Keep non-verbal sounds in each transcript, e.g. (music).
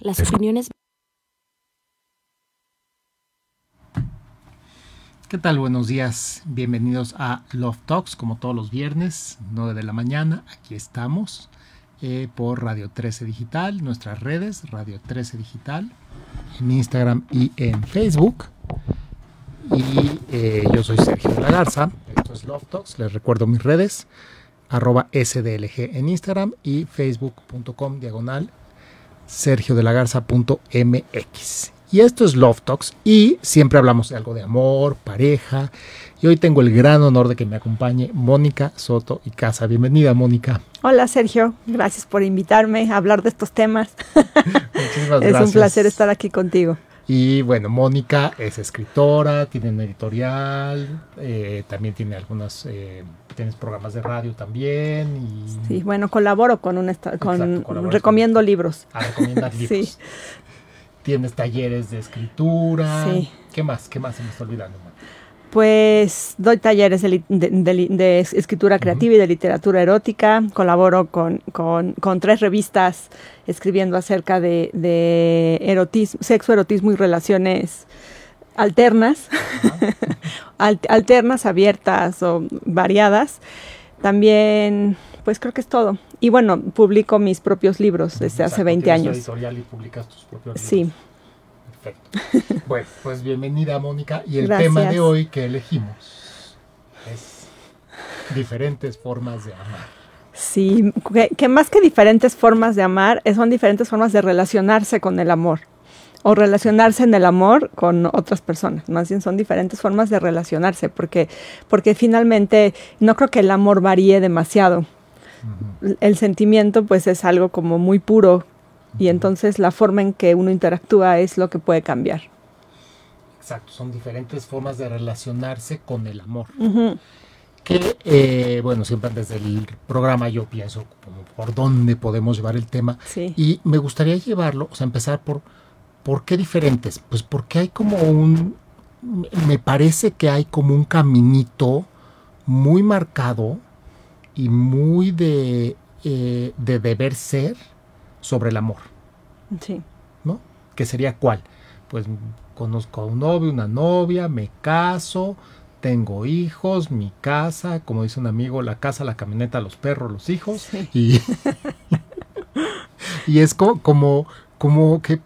Las opiniones. ¿Qué tal? Buenos días. Bienvenidos a Love Talks, como todos los viernes, 9 de la mañana. Aquí estamos eh, por Radio 13 Digital, nuestras redes, Radio 13 Digital, en Instagram y en Facebook. Y eh, yo soy Sergio de la Garza. Esto es Love Talks. Les recuerdo mis redes, arroba SDLG en Instagram y facebook.com diagonal sergiodelagarza.mx. Y esto es Love Talks y siempre hablamos de algo de amor, pareja. Y hoy tengo el gran honor de que me acompañe Mónica Soto y Casa. Bienvenida, Mónica. Hola, Sergio. Gracias por invitarme a hablar de estos temas. (laughs) Muchísimas es gracias. un placer estar aquí contigo. Y bueno, Mónica es escritora, tiene una editorial, eh, también tiene algunas, eh, tienes programas de radio también. Y Sí, bueno, colaboro con un esta- con Exacto, recomiendo con- libros. a recomendar (laughs) libros. Sí. Tienes talleres de escritura. Sí. ¿Qué más? ¿Qué más se me está olvidando? Pues doy talleres de, li- de- de li- de escritura creativa y de literatura erótica. Colaboro con, con- con tres revistas escribiendo acerca de, erotismo, sexo, erotismo y relaciones alternas, (laughs) Al- alternas, abiertas o variadas. También, pues creo que es todo. Y bueno, publico mis propios libros desde hace Exacto, 20 tienes tu años. editorial y publicas tus propios Sí. Perfecto. (laughs) Bueno, pues bienvenida, Mónica. Y el Gracias. tema de hoy que elegimos es diferentes formas de amar. Sí, que, que más que diferentes formas de amar, eh, son diferentes formas de relacionarse con el amor o relacionarse en el amor con otras personas. Más bien son diferentes formas de relacionarse porque, porque finalmente no creo que el amor varíe demasiado. El sentimiento pues es algo como muy puro y entonces la forma en que uno interactúa es lo que puede cambiar. Exacto, son diferentes formas de relacionarse con el amor. Que, eh, bueno, siempre desde el programa yo pienso como por dónde podemos llevar el tema. Sí. Y me gustaría llevarlo, o sea, empezar por, ¿por qué diferentes? Pues porque hay como un, me parece que hay como un caminito muy marcado y muy de, eh, de deber ser sobre el amor, Sí. ¿no? ¿Que sería cuál? Pues conozco a un novio, una novia, me caso, tengo hijos, mi casa, como dice un amigo, la casa, la camioneta, los perros, los hijos. Sí. Y, (laughs) y es co- como, como que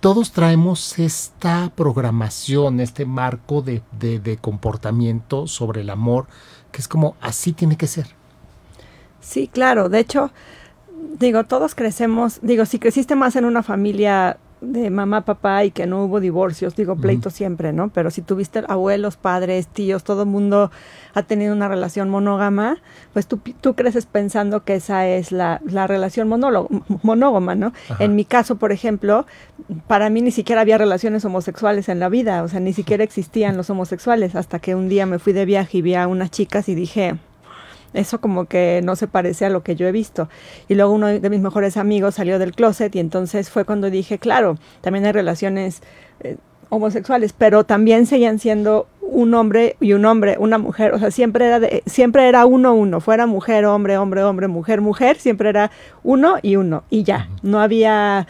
todos traemos esta programación, este marco de, de- de comportamiento sobre el amor, que es como así tiene que ser. Sí, claro. De hecho, digo, todos crecemos, digo, si creciste más en una familia de mamá, papá y que no hubo divorcios, digo, pleito siempre, ¿no? Pero si tuviste abuelos, padres, tíos, todo el mundo ha tenido una relación monógama, pues tú, tú creces pensando que esa es la, la relación monógama, ¿no? Ajá. En mi caso, por ejemplo, para mí ni siquiera había relaciones homosexuales en la vida, o sea, ni siquiera existían los homosexuales, hasta que un día me fui de viaje y vi a unas chicas y dije, eso como que no se parece a lo que yo he visto. Y luego uno de mis mejores amigos salió del closet y entonces fue cuando dije, claro, también hay relaciones eh, homosexuales, pero también seguían siendo un hombre y un hombre, una mujer, o sea, siempre era de, siempre era uno uno, fuera mujer, hombre, hombre, hombre, mujer, mujer, siempre era uno y uno y ya. No había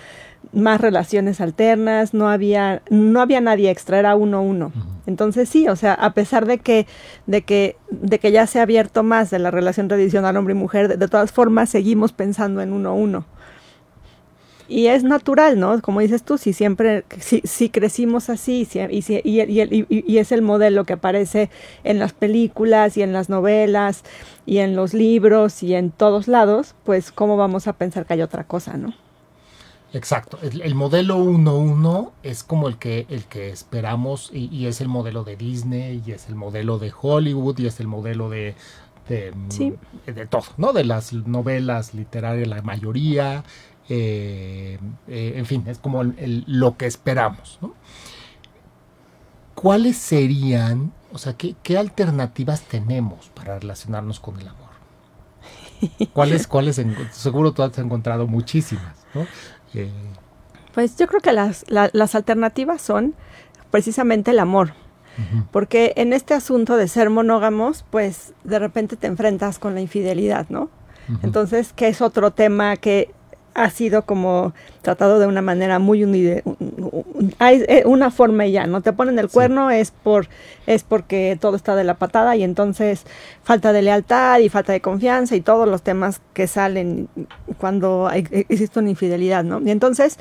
más relaciones alternas, no había no había nadie extra, era uno uno. Entonces sí, o sea, a pesar de que de que de que ya se ha abierto más de la relación tradicional hombre y mujer, de, de todas formas seguimos pensando en uno uno. Y es natural, ¿no? Como dices tú, si siempre, si, si crecimos así si- y, si- y, y- y- y es el modelo que aparece en las películas y en las novelas y en los libros y en todos lados, pues cómo vamos a pensar que hay otra cosa, ¿no? Exacto. El, el modelo 1-1 es como el que, el que esperamos y, y es el modelo de Disney y es el modelo de Hollywood y es el modelo de, de, Sí. de todo, ¿no? De las novelas literarias, la mayoría. eh, eh, en fin, es como el- el- lo que esperamos, ¿no? ¿Cuáles serían, o sea, qué, qué alternativas tenemos para relacionarnos con el amor? (laughs) ¿Cuáles, cuáles? seguro tú has encontrado muchísimas, ¿no? Eh, Pues yo creo que las, la- las alternativas son precisamente el amor. Porque en este asunto de ser monógamos, pues de repente te enfrentas con la infidelidad, ¿no? Entonces, que es otro tema que ha sido como tratado de una manera muy unida. Hay eh, una forma y ya, ¿no? Te ponen el cuerno es por es porque todo está de la patada y entonces falta de lealtad y falta de confianza y todos los temas que salen cuando hay, existe una infidelidad, ¿no? Y entonces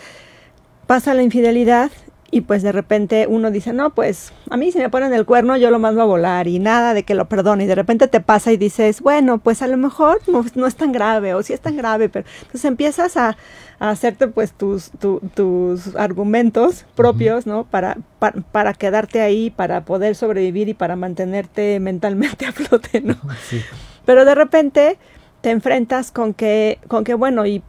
pasa la infidelidad y pues de repente uno dice, no, pues a mí si me ponen el cuerno yo lo mando a volar y nada de que lo perdone. Y de repente te pasa y dices, bueno, pues a lo mejor no, es tan grave o sí es tan grave, pero entonces empiezas a, hacerte pues tus, tus argumentos propios, ¿no? Para, para, quedarte ahí, para poder sobrevivir y para mantenerte mentalmente (laughs) a flote, ¿no? Pero de repente te enfrentas con que, con que bueno, y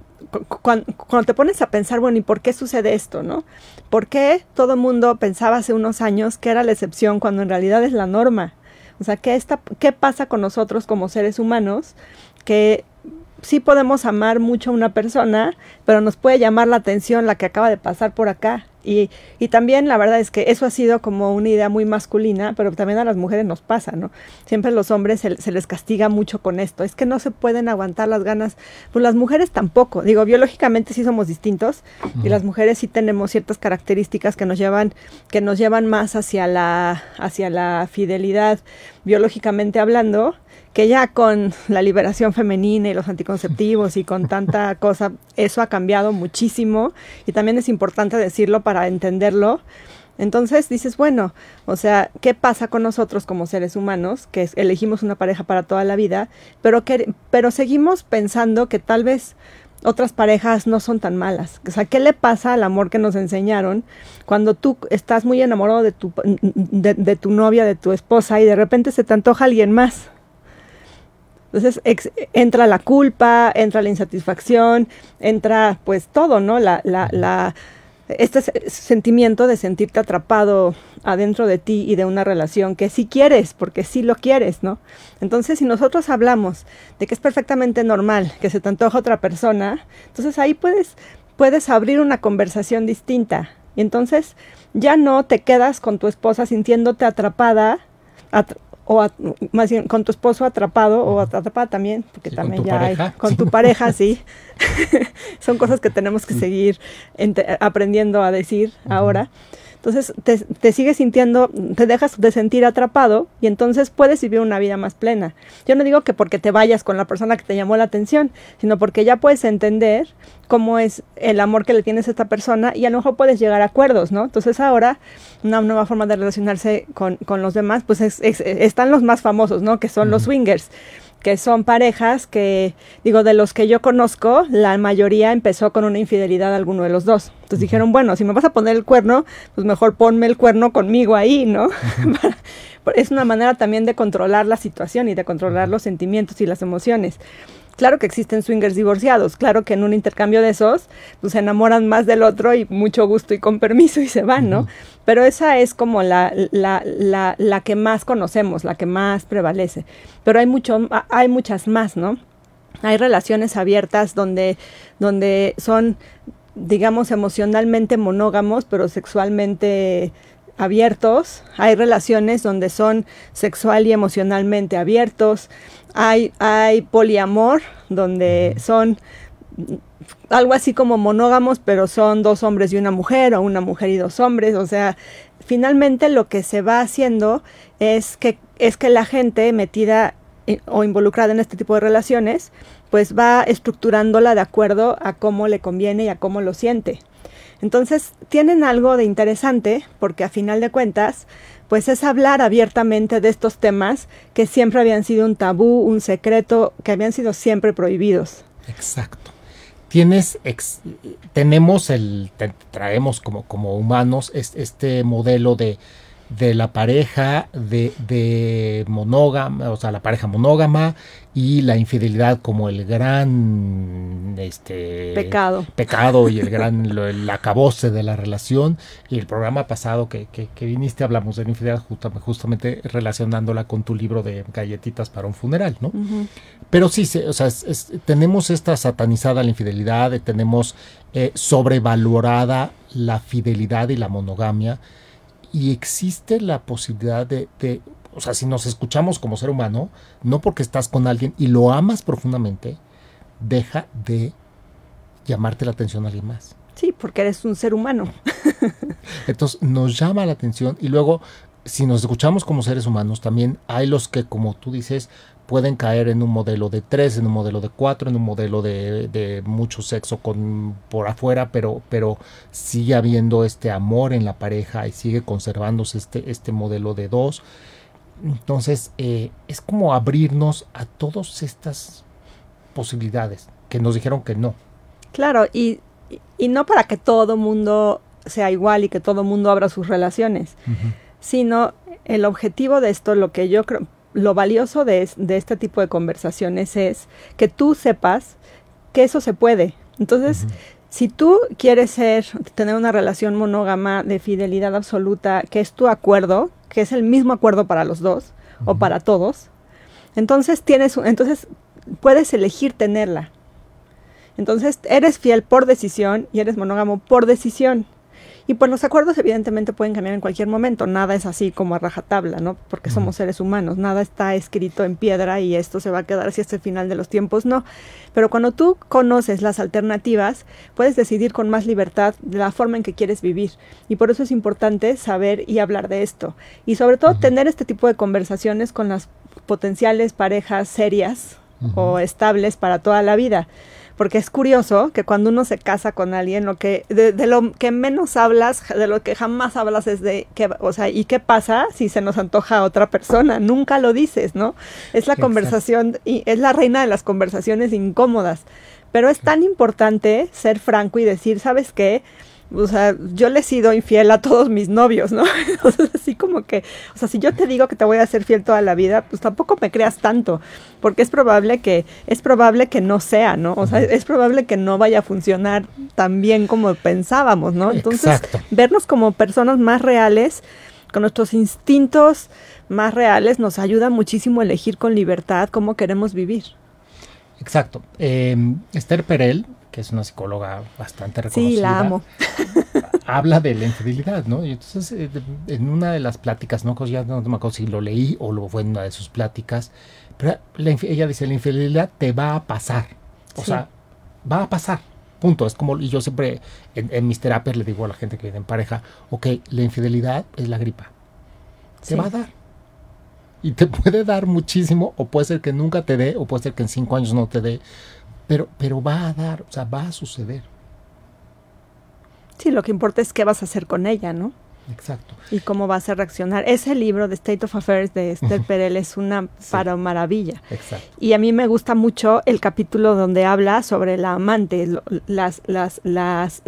cuando, te pones a pensar, bueno, ¿y por qué sucede esto, no? ¿Por qué todo el mundo pensaba hace unos años que era la excepción cuando en realidad es la norma? O sea, ¿qué, está, ¿qué pasa con nosotros como seres humanos que sí podemos amar mucho a una persona, pero nos puede llamar la atención la que acaba de pasar por acá. Y, y también la verdad es que eso ha sido como una idea muy masculina, pero también a las mujeres nos pasa, ¿no? Siempre a los hombres se, les castiga mucho con esto. Es que no se pueden aguantar las ganas. Pues las mujeres tampoco. Digo, biológicamente sí somos distintos y las mujeres sí tenemos ciertas características que nos llevan, que nos llevan más hacia la, hacia la fidelidad biológicamente hablando que ya con la liberación femenina y los anticonceptivos y con tanta (laughs) cosa, eso ha cambiado muchísimo y también es importante decirlo para entenderlo. Entonces dices, bueno, o sea, ¿qué pasa con nosotros como seres humanos que elegimos una pareja para toda la vida, pero que pero seguimos pensando que tal vez otras parejas no son tan malas. O sea, ¿qué le pasa al amor que nos enseñaron cuando tú estás muy enamorado de tu, de tu novia, de tu esposa y de repente se te antoja alguien más? Entonces entra la culpa, entra la insatisfacción, entra pues todo, ¿no? La, la, la, este sentimiento de sentirte atrapado adentro de ti y de una relación que sí quieres, porque sí lo quieres, ¿no? Entonces, si nosotros hablamos de que es perfectamente normal que se te antoja otra persona, entonces ahí puedes, puedes abrir una conversación distinta. Y entonces ya no te quedas con tu esposa sintiéndote atrapada, o más bien con tu esposo atrapado o atrapada también, porque también ya hay, con tu pareja, sí. (laughs) Son cosas que tenemos que seguir aprendiendo a decir ahora. Entonces te, te, sigues sintiendo, te dejas de sentir atrapado y entonces puedes vivir una vida más plena. Yo no digo que porque te vayas con la persona que te llamó la atención, sino porque ya puedes entender cómo es el amor que le tienes a esta persona y a lo mejor puedes llegar a acuerdos, ¿no? Entonces ahora una nueva forma de relacionarse con, con los demás, pues están los más famosos, ¿no? Que son los swingers que son parejas que, digo, de los que yo conozco, la mayoría empezó con una infidelidad a alguno de los dos. Entonces dijeron, bueno, si me vas a poner el cuerno, pues mejor ponme el cuerno conmigo ahí, ¿no? (laughs) es una manera también de controlar la situación y de controlar los sentimientos y las emociones. Claro que existen swingers divorciados, claro que en un intercambio de esos, pues se enamoran más del otro y mucho gusto y con permiso y se van, ¿no? Pero esa es como la, la, la, la, que más conocemos, la que más prevalece. Pero hay, mucho, hay muchas más, ¿no? Hay relaciones abiertas donde, donde son, digamos, emocionalmente monógamos, pero sexualmente abiertos, hay relaciones donde son sexual y emocionalmente abiertos, hay, hay poliamor, donde son algo así como monógamos, pero son dos hombres y una mujer, o una mujer y dos hombres, o sea, finalmente lo que se va haciendo es que, es que la gente metida o involucrada en este tipo de relaciones, pues va estructurándola de acuerdo a cómo le conviene y a cómo lo siente. Entonces, tienen algo de interesante porque a final de cuentas, pues es hablar abiertamente de estos temas que siempre habían sido un tabú, un secreto, que habían sido siempre prohibidos. Exacto. Tienes, tenemos el, traemos como, como humanos este modelo de de la pareja de, de monógama, o sea, la pareja monógama y la infidelidad como el gran este pecado, pecado y el (laughs) gran el acabose de la relación. Y el programa pasado que, que, viniste hablamos de la infidelidad justamente, relacionándola con tu libro de galletitas para un funeral, ¿no? Pero sí, o sea, tenemos esta satanizada la infidelidad, tenemos eh, sobrevalorada la fidelidad y la monogamia y existe la posibilidad de, o sea, si nos escuchamos como ser humano, no porque estás con alguien y lo amas profundamente, deja de llamarte la atención a alguien más. Sí, porque eres un ser humano. (laughs) Entonces nos llama la atención y luego si nos escuchamos como seres humanos, también hay los que, como tú dices, pueden caer en un modelo de tres, en un modelo de cuatro, en un modelo de, mucho sexo con por afuera, pero, pero sigue habiendo este amor en la pareja y sigue conservándose este, este modelo de dos. Entonces, eh, es como abrirnos a todas estas posibilidades que nos dijeron que no. Claro, y, y no para que todo mundo sea igual y que todo mundo abra sus relaciones, sino el objetivo de esto, lo que yo creo, lo valioso de, este tipo de conversaciones es que tú sepas que eso se puede. Entonces, si tú quieres ser, tener una relación monógama de fidelidad absoluta, que es tu acuerdo, que es el mismo acuerdo para los dos o para todos, entonces tienes, entonces puedes elegir tenerla. Entonces eres fiel por decisión y eres monógamo por decisión. Y pues los acuerdos evidentemente pueden cambiar en cualquier momento, nada es así como a rajatabla, ¿no? Porque somos seres humanos, nada está escrito en piedra y esto se va a quedar así hasta el final de los tiempos, no. Pero cuando tú conoces las alternativas, puedes decidir con más libertad de la forma en que quieres vivir. Y por eso es importante saber y hablar de esto. Y sobre todo tener este tipo de conversaciones con las potenciales parejas serias o estables para toda la vida porque es curioso que cuando uno se casa con alguien, lo que de, lo que menos hablas, de lo que jamás hablas es de qué, o sea, ¿y qué pasa si se nos antoja a otra persona? Nunca lo dices, ¿no? Es la conversación y es la reina de las conversaciones incómodas. Pero es tan importante ser franco y decir, ¿sabes qué? O sea, yo le he sido infiel a todos mis novios, ¿no? (laughs) Entonces, así como que, o sea, si yo te digo que te voy a ser fiel toda la vida, pues tampoco me creas tanto, porque es probable que, es probable que no sea, ¿no? O sea, es probable que no vaya a funcionar tan bien como pensábamos, ¿no? Entonces, vernos como personas más reales, con nuestros instintos más reales, nos ayuda muchísimo a elegir con libertad cómo queremos vivir. Exacto. Eh, Esther Perel, que es una psicóloga bastante reconocida. Sí, la amo. (laughs) habla de la infidelidad, ¿no? Y entonces, eh, en una de las pláticas, no, ya no me acuerdo si lo leí o lo fue en una de sus pláticas, pero ella dice, la infidelidad te va a pasar. O sea, va a pasar. Punto. Es como, y yo siempre en, mis terapias le digo a la gente que viene en pareja, ok, la infidelidad es la gripa. Se va a dar. Y te (laughs) puede dar muchísimo, o puede ser que nunca te dé, o puede ser que en cinco años no te dé pero, pero va a dar, o sea, va a suceder. Sí, lo que importa es qué vas a hacer con ella, ¿no? Exacto. Y cómo vas a reaccionar. Ese libro de State of Affairs de Esther Perel es una para maravilla. Exacto. Y a mí me gusta mucho el capítulo donde habla sobre la amante, las, las, las,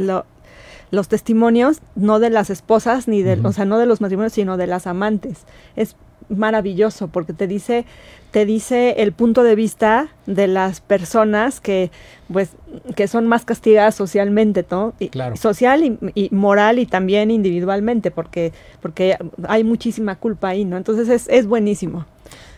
los testimonios, no de las esposas, ni de, o sea, no de los matrimonios, sino de las amantes. Es maravilloso porque te dice te dice el punto de vista de las personas que pues que son más castigadas socialmente no y, social y, moral y también individualmente porque porque hay muchísima culpa ahí no entonces es, es buenísimo.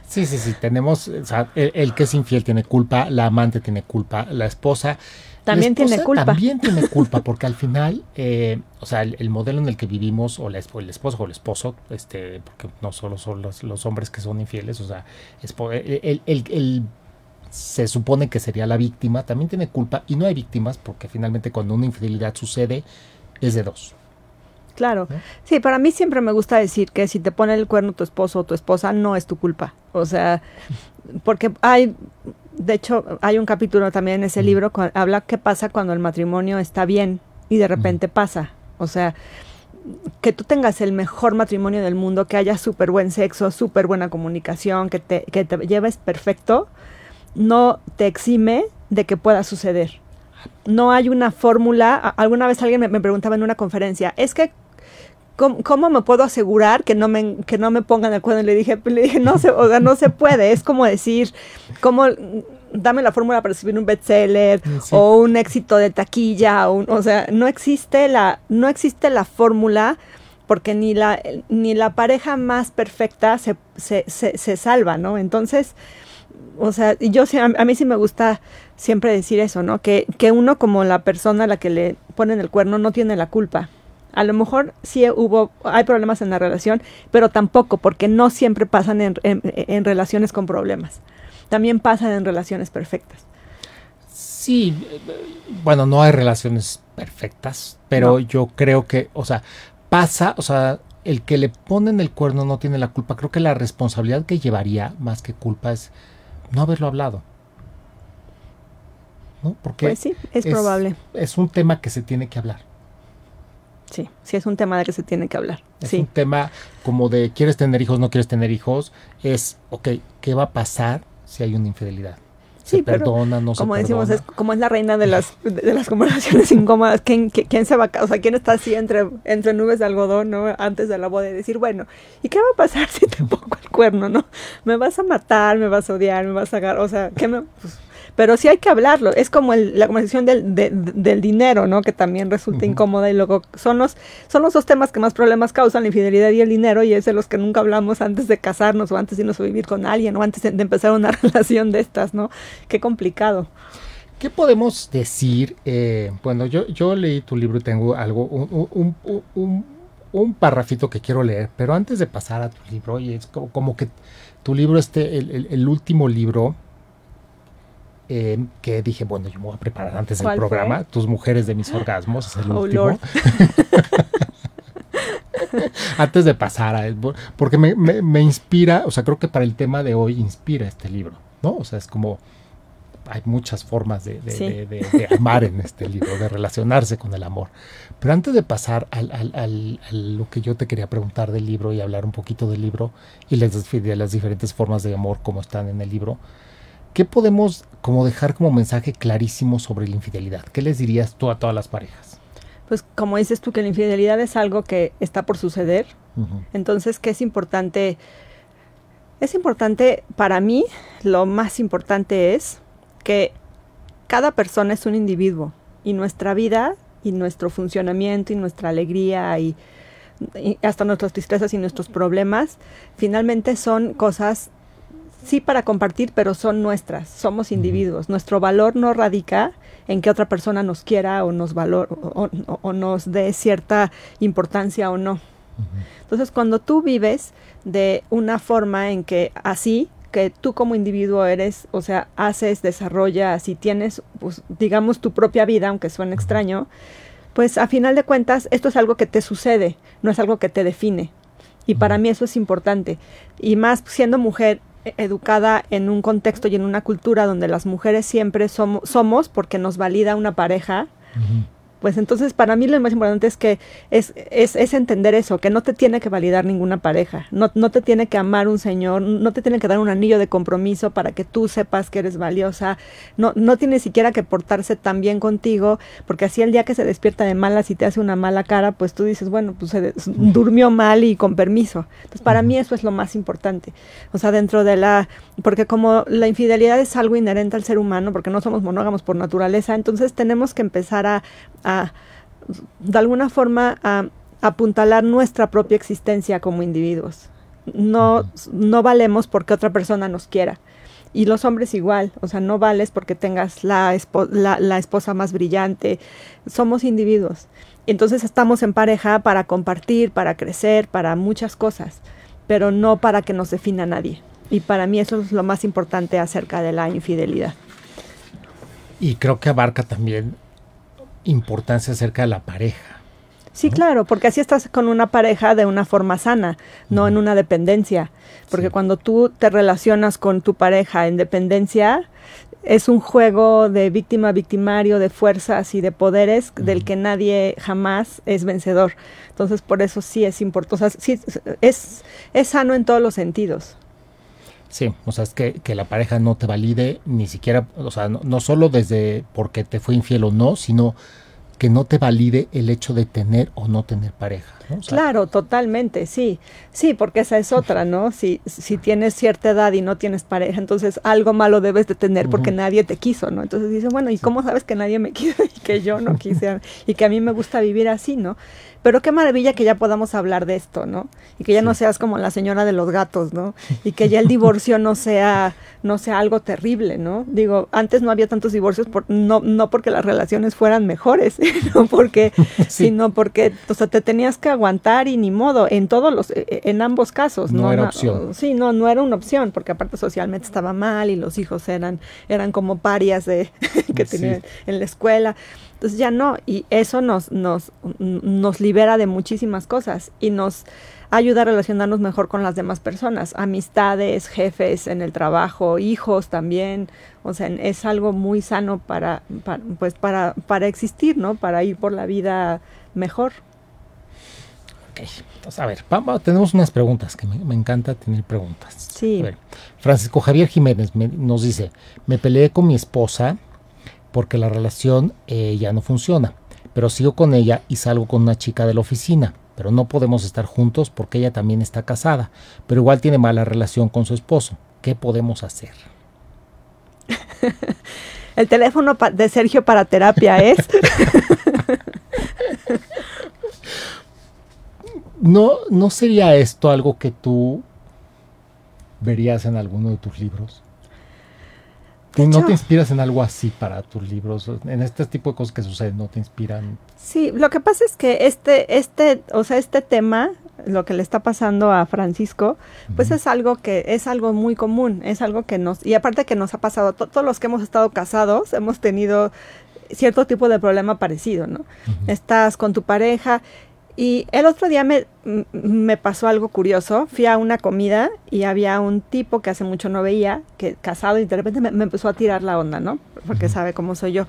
Sí, sí, sí, tenemos, o sea, el, que es infiel tiene culpa, la amante tiene culpa, la esposa, también tiene culpa. También tiene (laughs) culpa, porque al final, eh, o sea, el, modelo en el que vivimos, o, la, el esposo o el esposo, este, porque no solo son los, hombres que son infieles, o sea, el, el, se supone que sería la víctima, también tiene culpa, y no hay víctimas, porque finalmente cuando una infidelidad sucede, es de dos. Claro. Sí, para mí siempre me gusta decir que si te pone el cuerno tu esposo o tu esposa, no es tu culpa. O sea, porque hay de hecho, hay un capítulo también en ese libro que habla qué pasa cuando el matrimonio está bien y de repente pasa. O sea, que tú tengas el mejor matrimonio del mundo, que haya súper buen sexo, súper buena comunicación, que te, que te lleves perfecto, no te exime de que pueda suceder. No hay una fórmula. Alguna vez alguien me, me preguntaba en una conferencia, es que ¿Cómo, me puedo asegurar que no me, que no me pongan el cuerno? Y le dije, le dije no, se, o sea, no se puede. Es como decir, ¿cómo, dame la fórmula para subir un bestseller o un éxito de taquilla. O, o, sea, no existe la, no existe la fórmula porque ni la, ni la pareja más perfecta se, se, se, salva, ¿no? Entonces, o sea, yo a, mí sí me gusta siempre decir eso, ¿no? Que, que uno como la persona a la que le ponen el cuerno no tiene la culpa a lo mejor sí hubo, hay problemas en la relación, pero tampoco, porque no siempre pasan en, relaciones con problemas. También pasan en relaciones perfectas. Sí, bueno, no hay relaciones perfectas, pero yo creo que, o sea, pasa, o sea, el que le ponen el cuerno no tiene la culpa. Creo que la responsabilidad que llevaría, más que culpa, es no haberlo hablado. ¿No? Porque pues sí, es, probable. Es un tema que se tiene que hablar. Sí, sí es un tema de que se tiene que hablar. Es sí. un tema como de quieres tener hijos, no quieres tener hijos. Es, ok, ¿qué va a pasar si hay una infidelidad? Sí, perdona, no como decimos, es como es la reina de las, de las conversaciones (laughs) incómodas. ¿Quién, ¿Quién, se va a O sea, ¿quién está así entre, entre nubes de algodón, ¿no? Antes de la boda y decir, bueno, ¿y qué va a pasar (laughs) si te pongo el cuerno, no? ¿Me vas a matar? ¿Me vas a odiar? ¿Me vas a agarrar? O sea, ¿qué me...? Pues, pero sí hay que hablarlo. Es como la conversación del, del, dinero, ¿no? Que también resulta incómoda y luego son los, son los dos temas que más problemas causan, la infidelidad y el dinero, y es de los que nunca hablamos antes de casarnos o antes de irnos a vivir con alguien o antes de, empezar una (laughs) relación de estas, ¿no? Qué complicado. ¿Qué podemos decir? Eh, bueno, yo, yo leí tu libro y tengo algo, un, un, un, parrafito que quiero leer, pero antes de pasar a tu libro, y es como, que tu libro, este, el, el último libro, Em, que dije, bueno, yo me voy a preparar antes del programa. Tus mujeres de mis orgasmos es el oh, último. (laughs) antes de pasar a él, porque me, me, inspira, o sea, creo que para el tema de hoy inspira este libro, ¿no? O sea, es como hay muchas formas de, de, amar en este libro, de relacionarse con el amor. Pero antes de pasar al, al, al, a lo que yo te quería preguntar del libro y hablar un poquito del libro y les, de las diferentes formas de amor como están en el libro, ¿qué podemos como dejar como mensaje clarísimo sobre la infidelidad? ¿Qué les dirías tú a todas las parejas? Pues como dices tú que la infidelidad es algo que está por suceder, entonces que es importante, es importante para mí, lo más importante es que cada persona es un individuo y nuestra vida y nuestro funcionamiento y nuestra alegría y hasta nuestras tristezas y nuestros problemas finalmente son cosas sí para compartir, pero son nuestras, somos individuos. Nuestro valor no radica en que otra persona nos quiera o nos valor o, nos dé cierta importancia o no. Entonces, cuando tú vives de una forma en que así, que tú como individuo eres, o sea, haces, desarrollas y tienes, pues, digamos, tu propia vida, aunque suene extraño, pues a final de cuentas esto es algo que te sucede, no es algo que te define. Y para mí eso es importante. Y más siendo mujer educada en un contexto y en una cultura donde las mujeres siempre somos, somos porque nos valida una pareja, pues entonces para mí lo más importante es que es, es, es, entender eso, que no te tiene que validar ninguna pareja, no, no te tiene que amar un señor, no te tiene que dar un anillo de compromiso para que tú sepas que eres valiosa, no, no tiene siquiera que portarse tan bien contigo, porque así el día que se despierta de malas y te hace una mala cara, pues tú dices, bueno, pues se durmió mal y con permiso. Entonces para mí eso es lo más importante. O sea, dentro de la, porque como la infidelidad es algo inherente al ser humano, porque no somos monógamos por naturaleza, entonces tenemos que empezar a de alguna forma, a, apuntalar nuestra propia existencia como individuos. No, no valemos porque otra persona nos quiera. Y los hombres igual, o sea, no vales porque tengas la, la, esposa más brillante. Somos individuos. Entonces estamos en pareja para compartir, para crecer, para muchas cosas, pero no para que nos defina nadie. Y para mí eso es lo más importante acerca de la infidelidad. Y creo que abarca también importancia acerca de la pareja. Sí, claro, porque así estás con una pareja de una forma sana, no en una dependencia. Porque cuando tú te relacionas con tu pareja en dependencia, es un juego de víctima-victimario, de fuerzas y de poderes del que nadie jamás es vencedor. Entonces, por eso sí es importante, o sea, sí, es, es sano en todos los sentidos. Sí, o sea, es que, que, la pareja no te valide ni siquiera, o sea, no, no, solo desde porque te fue infiel o no, sino que no te valide el hecho de tener o no tener pareja. claro, totalmente, sí, sí, porque esa es otra, ¿no? (laughs) Si, si tienes cierta edad y no tienes pareja, entonces algo malo debes de tener porque nadie te quiso, ¿no? Entonces dices, bueno, ¿y cómo sabes que nadie me (laughs) quiso y que yo no quise y que a mí me gusta vivir así, ¿no? Pero qué maravilla que ya podamos hablar de esto, ¿no? Y que ya no seas como la señora de los gatos, ¿no? Y que ya el divorcio no sea, no sea algo terrible, ¿no? Digo, antes no había tantos divorcios por, no, no porque las relaciones fueran mejores, (laughs) no porque, (laughs) sino porque, o sea, te tenías que aguantar y ni modo, en todos los, e, e, en ambos casos. No, era opción. Sí, no, no era una opción, porque aparte socialmente estaba mal y los hijos eran, eran como parias de, (laughs) que tenían en la escuela. Entonces ya no, y eso nos, nos, nos libera de muchísimas cosas y nos ayuda a relacionarnos mejor con las demás personas, amistades, jefes en el trabajo, hijos también, o sea, es algo muy sano para, pues para, para existir, ¿no? Para ir por la vida mejor. Ok, entonces a ver, vamos, tenemos unas preguntas, que me, encanta tener preguntas. Sí. Francisco Javier Jiménez nos dice, me peleé con mi esposa porque la relación eh, ya no funciona, pero sigo con ella y salgo con una chica de la oficina pero no podemos estar juntos porque ella también está casada, pero igual tiene mala relación con su esposo. ¿Qué podemos hacer? (laughs) El teléfono de Sergio para terapia es. (laughs) ¿No, ¿No sería esto algo que tú verías en alguno de tus libros? ¿No te inspiras en algo así para tus libros? En este tipo de cosas que suceden, ¿no te inspiran? Sí, lo que pasa es que este, este, o sea, este tema, lo que le está pasando a Francisco, pues es algo que es algo muy común, es algo que nos, y aparte que nos ha pasado, todos los que hemos estado casados hemos tenido cierto tipo de problema parecido, ¿no? Estás con tu pareja y el otro día me, me, pasó algo curioso. Fui a una comida y había un tipo que hace mucho no veía, que casado, y de repente me, empezó a tirar la onda, ¿no? Porque sabe cómo soy yo.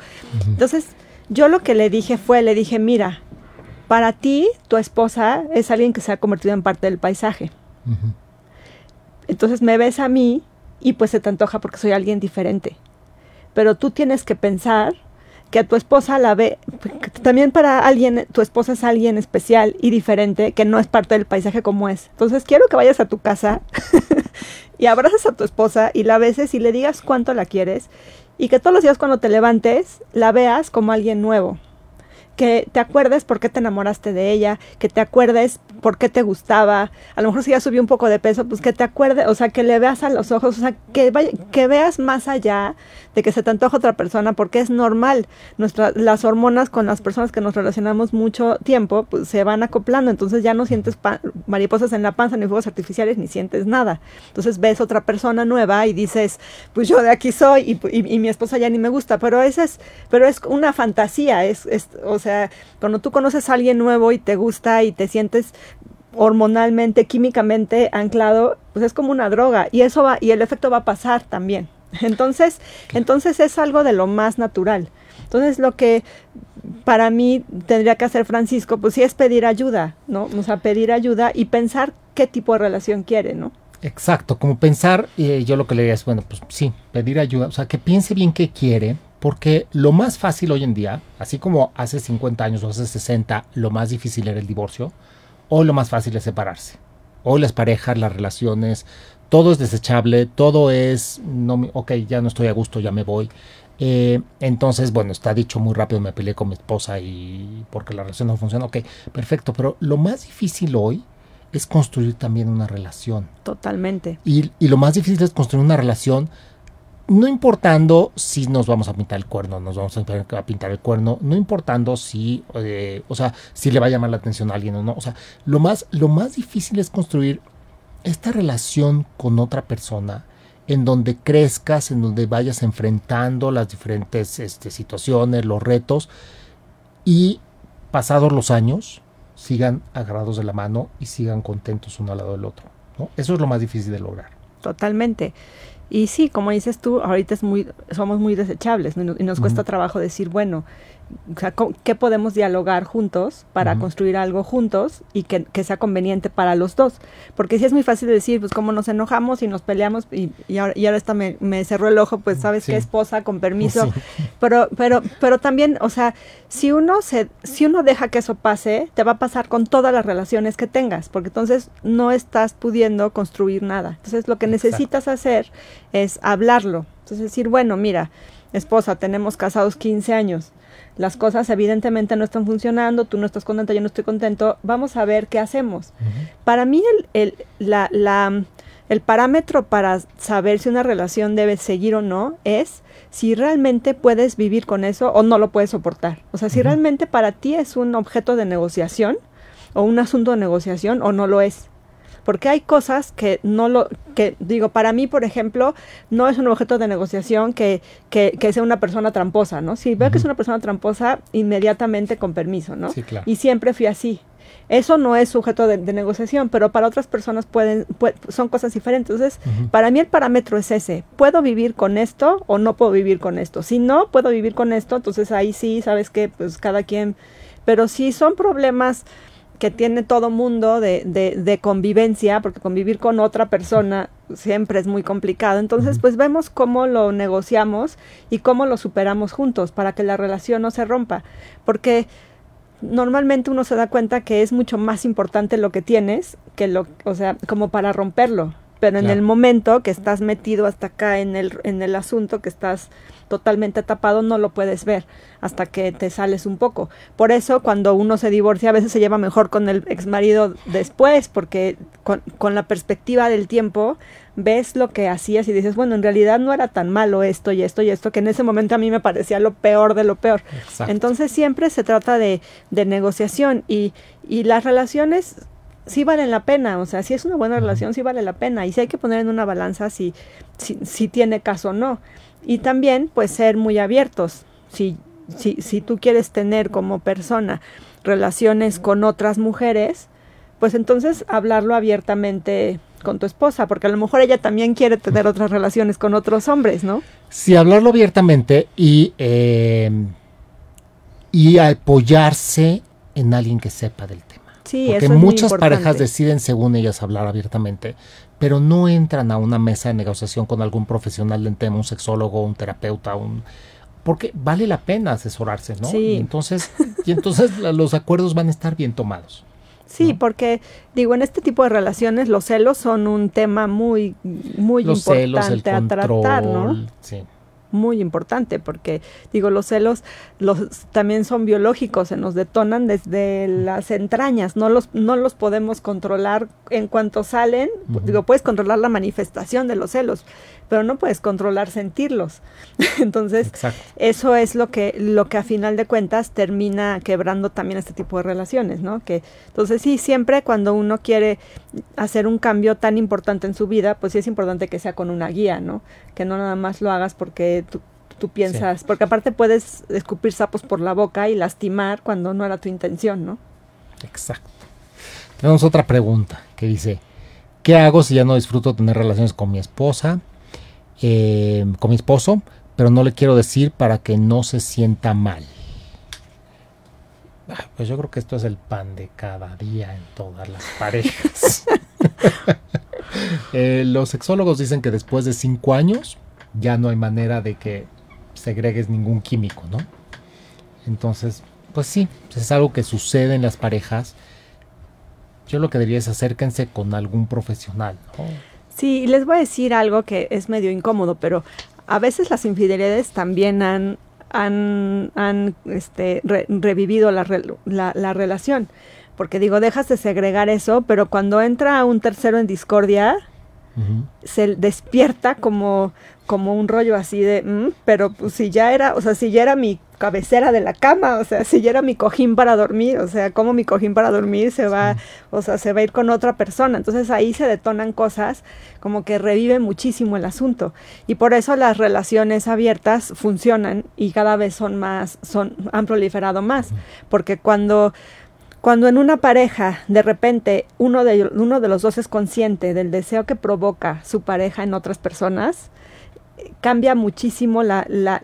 Entonces, yo lo que le dije fue, le dije, mira, para ti, tu esposa es alguien que se ha convertido en parte del paisaje. Entonces me ves a mí y pues se te antoja porque soy alguien diferente. Pero tú tienes que pensar que a tu esposa la ve, también para alguien, tu esposa es alguien especial y diferente, que no es parte del paisaje como es. Entonces quiero que vayas a tu casa (laughs) y abraces a tu esposa y la beses y le digas cuánto la quieres y que todos los días cuando te levantes la veas como alguien nuevo que te acuerdes por qué te enamoraste de ella, que te acuerdes por qué te gustaba, a lo mejor si ya subió un poco de peso, pues que te acuerdes, o sea, que le veas a los ojos, o sea, que, que veas más allá de que se te antoja otra persona, porque es normal, Nuestra, las hormonas con las personas que nos relacionamos mucho tiempo, pues se van acoplando, entonces ya no sientes mariposas en la panza, ni fuegos artificiales, ni sientes nada. Entonces ves otra persona nueva y dices, pues yo de aquí soy y, y, mi esposa ya ni me gusta, pero esa es, pero es una fantasía, es, es o sea, sea, cuando tú conoces a alguien nuevo y te gusta y te sientes hormonalmente, químicamente anclado, pues es como una droga y eso va y el efecto va a pasar también. (laughs) Entonces, entonces es algo de lo más natural. Entonces, lo que para mí tendría que hacer Francisco, pues sí es pedir ayuda, ¿no? O sea, pedir ayuda y pensar qué tipo de relación quiere, ¿no? Exacto, como pensar, y yo lo que le diría es, bueno, pues sí, pedir ayuda, o sea, que piense bien qué quiere, porque lo más fácil hoy en día, así como hace 50 años o hace 60, lo más difícil era el divorcio, hoy lo más fácil es separarse. Hoy las parejas, las relaciones, todo es desechable, todo es, no, ok, ya no estoy a gusto, ya me voy. Eh, entonces, bueno, está dicho muy rápido, me peleé con mi esposa y porque la relación no funciona, ok, perfecto, pero lo más difícil hoy es construir también una relación. Totalmente. Y, y lo más difícil es construir una relación no importando si nos vamos a pintar el cuerno, nos vamos a pintar el cuerno, no importando si, eh, o sea, si le va a llamar la atención a alguien o no. O sea, lo más, lo más difícil es construir esta relación con otra persona en donde crezcas, en donde vayas enfrentando las diferentes este, situaciones, los retos y pasados los años sigan agarrados de la mano y sigan contentos uno al lado del otro. Eso es lo más difícil de lograr. Totalmente. Y sí, como dices tú, ahorita es muy, somos muy desechables y nos cuesta trabajo decir, bueno, o sea, ¿qué podemos dialogar juntos para construir algo juntos y que, sea conveniente para los dos? Porque si es muy fácil decir, pues como nos enojamos y nos peleamos y, y, ahora, y ahora está me, me, cerró el ojo, pues sabes qué esposa, con permiso. Pero, pero, pero también, o sea, si uno se, si uno deja que eso pase, te va a pasar con todas las relaciones que tengas, porque entonces no estás pudiendo construir nada. Entonces lo que necesitas hacer es hablarlo. Entonces decir, bueno, mira, esposa, tenemos casados 15 años las cosas evidentemente no están funcionando, tú no estás contenta, yo no estoy contento, vamos a ver qué hacemos. Para mí el, la, la, El parámetro para saber si una relación debe seguir o no es si realmente puedes vivir con eso o no lo puedes soportar. O sea, si realmente para ti es un objeto de negociación o un asunto de negociación o no lo es. Porque hay cosas que no lo, que digo, para mí, por ejemplo, no es un objeto de negociación que, que, que sea una persona tramposa, ¿no? Si veo que es una persona tramposa, inmediatamente con permiso, ¿no? Sí, claro. Y siempre fui así. Eso no es sujeto de, negociación, pero para otras personas pueden, son cosas diferentes. Entonces, para mí el parámetro es ese. ¿Puedo vivir con esto o no puedo vivir con esto? Si no puedo vivir con esto, entonces ahí sí, sabes que pues cada quien... Pero si son problemas que tiene todo mundo de, de, convivencia, porque convivir con otra persona siempre es muy complicado. Entonces, pues vemos cómo lo negociamos y cómo lo superamos juntos para que la relación no se rompa. Porque normalmente uno se da cuenta que es mucho más importante lo que tienes que lo, o sea, como para romperlo. Pero en el momento que estás metido hasta acá en el, en el asunto, que estás totalmente tapado, no lo puedes ver hasta que te sales un poco. Por eso cuando uno se divorcia a veces se lleva mejor con el ex marido después, porque con, con la perspectiva del tiempo ves lo que hacías y dices, bueno, en realidad no era tan malo esto y esto y esto, que en ese momento a mí me parecía lo peor de lo peor. Entonces siempre se trata de, de negociación y, y las relaciones sí valen la pena, o sea, si es una buena relación, sí vale la pena, y sí hay que poner en una balanza si, si, si tiene caso o no. Y también, pues, ser muy abiertos. Si, si, si tú quieres tener como persona relaciones con otras mujeres, pues entonces hablarlo abiertamente con tu esposa, porque a lo mejor ella también quiere tener otras relaciones con otros hombres, ¿no? Sí, hablarlo abiertamente y, eh, y apoyarse en alguien que sepa del tema. Sí, porque muchas parejas deciden según ellas hablar abiertamente, pero no entran a una mesa de negociación con algún profesional del tema, un sexólogo, un terapeuta, un porque vale la pena asesorarse, ¿no? Sí. Y entonces, y entonces los acuerdos van a estar bien tomados. Sí, porque digo, en este tipo de relaciones los celos son un tema muy, muy importante a tratar, ¿no? Sí muy importante porque digo los celos los también son biológicos se nos detonan desde las entrañas no los no los podemos controlar en cuanto salen digo puedes controlar la manifestación de los celos pero no puedes controlar sentirlos. (laughs) Entonces eso es lo que lo que a final de cuentas termina quebrando también este tipo de relaciones no que entonces sí siempre cuando uno quiere hacer un cambio tan importante en su vida pues sí es importante que sea con una guía no que no nada más lo hagas porque tú, tú piensas, porque aparte puedes escupir sapos por la boca y lastimar cuando no era tu intención, ¿no? Exacto. Tenemos otra pregunta que dice, ¿qué hago si ya no disfruto tener relaciones con mi esposa, eh, con mi esposo, pero no le quiero decir para que no se sienta mal? Ah, pues yo creo que esto es el pan de cada día en todas las parejas. (laughs) (laughs) Eh, los sexólogos dicen que después de cinco años ya no hay manera de que segregues ningún químico, ¿no? Entonces, pues sí, es algo que sucede en las parejas. Yo lo que diría es acérquense con algún profesional, ¿no? Sí, les voy a decir algo que es medio incómodo, pero a veces las infidelidades también han, han, han este, revivido la, la, la relación porque digo, dejas de segregar eso, pero cuando entra un tercero en discordia, se despierta como, como un rollo así de, mm, pero pues si ya era, o sea, si ya era mi cabecera de la cama, o sea, si ya era mi cojín para dormir, o sea, como mi cojín para dormir se va, o sea, se va a ir con otra persona. Entonces ahí se detonan cosas como que revive muchísimo el asunto. Y por eso las relaciones abiertas funcionan y cada vez son más, son, han proliferado más. Porque cuando cuando en una pareja de repente uno de, uno de los dos es consciente del deseo que provoca su pareja en otras personas, cambia muchísimo la, la,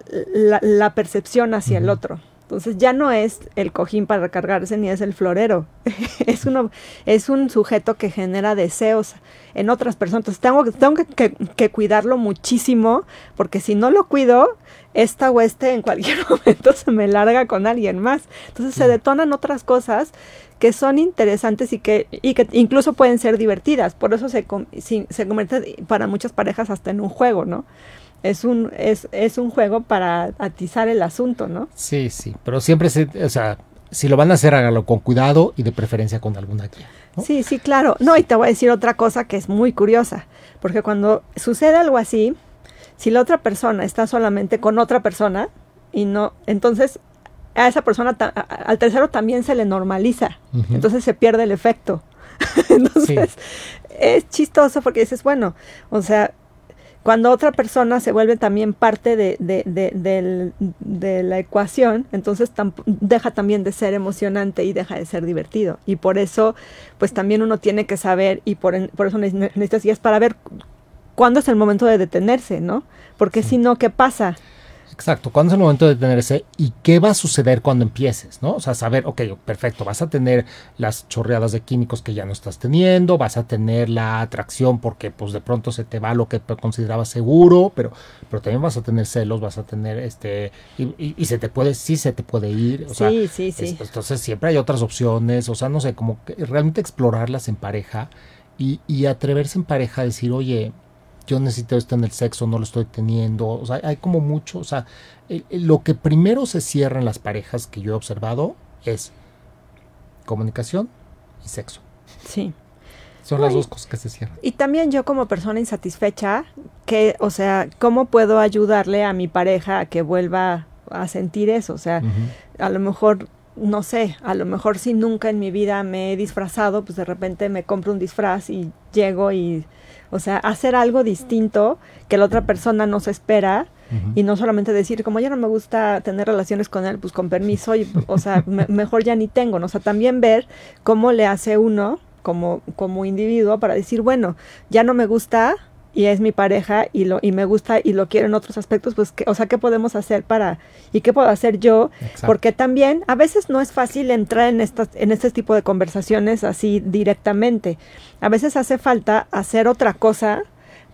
la, percepción hacia el otro. Entonces ya no es el cojín para recargarse ni es el florero. (laughs) es, uno, es un sujeto que genera deseos en otras personas. Entonces tengo, tengo que, que, cuidarlo muchísimo porque si no lo cuido, esta o este en cualquier (laughs) momento se me larga con alguien más. Entonces se detonan otras cosas que son interesantes y que, y que incluso pueden ser divertidas. Por eso se, se convierte para muchas parejas hasta en un juego, ¿no? Es un, es, es un juego para atizar el asunto, ¿no? Sí, sí, pero siempre se, o sea, si lo van a hacer, hágalo con cuidado y de preferencia con alguna guía. Sí, sí, claro. No, y te voy a decir otra cosa que es muy curiosa, porque cuando sucede algo así, si la otra persona está solamente con otra persona y no, entonces a esa persona, al tercero también se le normaliza, entonces se pierde el efecto. (laughs) entonces es chistoso porque dices, bueno, o sea, cuando otra persona se vuelve también parte de, de, la ecuación, entonces deja también de ser emocionante y deja de ser divertido. Y por eso, pues también uno tiene que saber, y por, por eso necesitas guías para ver cuándo es el momento de detenerse, ¿no? Porque si no, ¿qué pasa? Exacto, ¿cuándo es el momento de detenerse y qué va a suceder cuando empieces? ¿no? O sea, saber, ok, perfecto, vas a tener las chorreadas de químicos que ya no estás teniendo, vas a tener la atracción porque pues de pronto se te va lo que considerabas seguro, pero, pero también vas a tener celos, vas a tener este, y, se te puede, sí se te puede ir. O sí, sí, sí. entonces siempre hay otras opciones, o sea, no sé, como que realmente explorarlas en pareja y, y atreverse en pareja a decir, oye, yo necesito esto en el sexo, no lo estoy teniendo. O sea, hay como mucho, o sea, lo que primero se cierra en las parejas que yo he observado es comunicación y sexo. Sí. Son las dos cosas que se cierran. Y también yo como persona insatisfecha, que, o sea, ¿cómo puedo ayudarle a mi pareja a que vuelva a sentir eso? O sea, a lo mejor, no sé, a lo mejor si nunca en mi vida me he disfrazado, pues de repente me compro un disfraz y llego y o sea, hacer algo distinto que la otra persona no se espera y no solamente decir, como ya no me gusta tener relaciones con él, pues con permiso, y, o sea, (laughs) mejor ya ni tengo. ¿no? O sea, también ver cómo le hace uno como, como individuo para decir, bueno, ya no me gusta, y es mi pareja y lo y me gusta y lo quiero en otros aspectos, pues o sea, ¿qué podemos hacer para y qué puedo hacer yo? Porque también a veces no es fácil entrar en estas en este tipo de conversaciones así directamente. A veces hace falta hacer otra cosa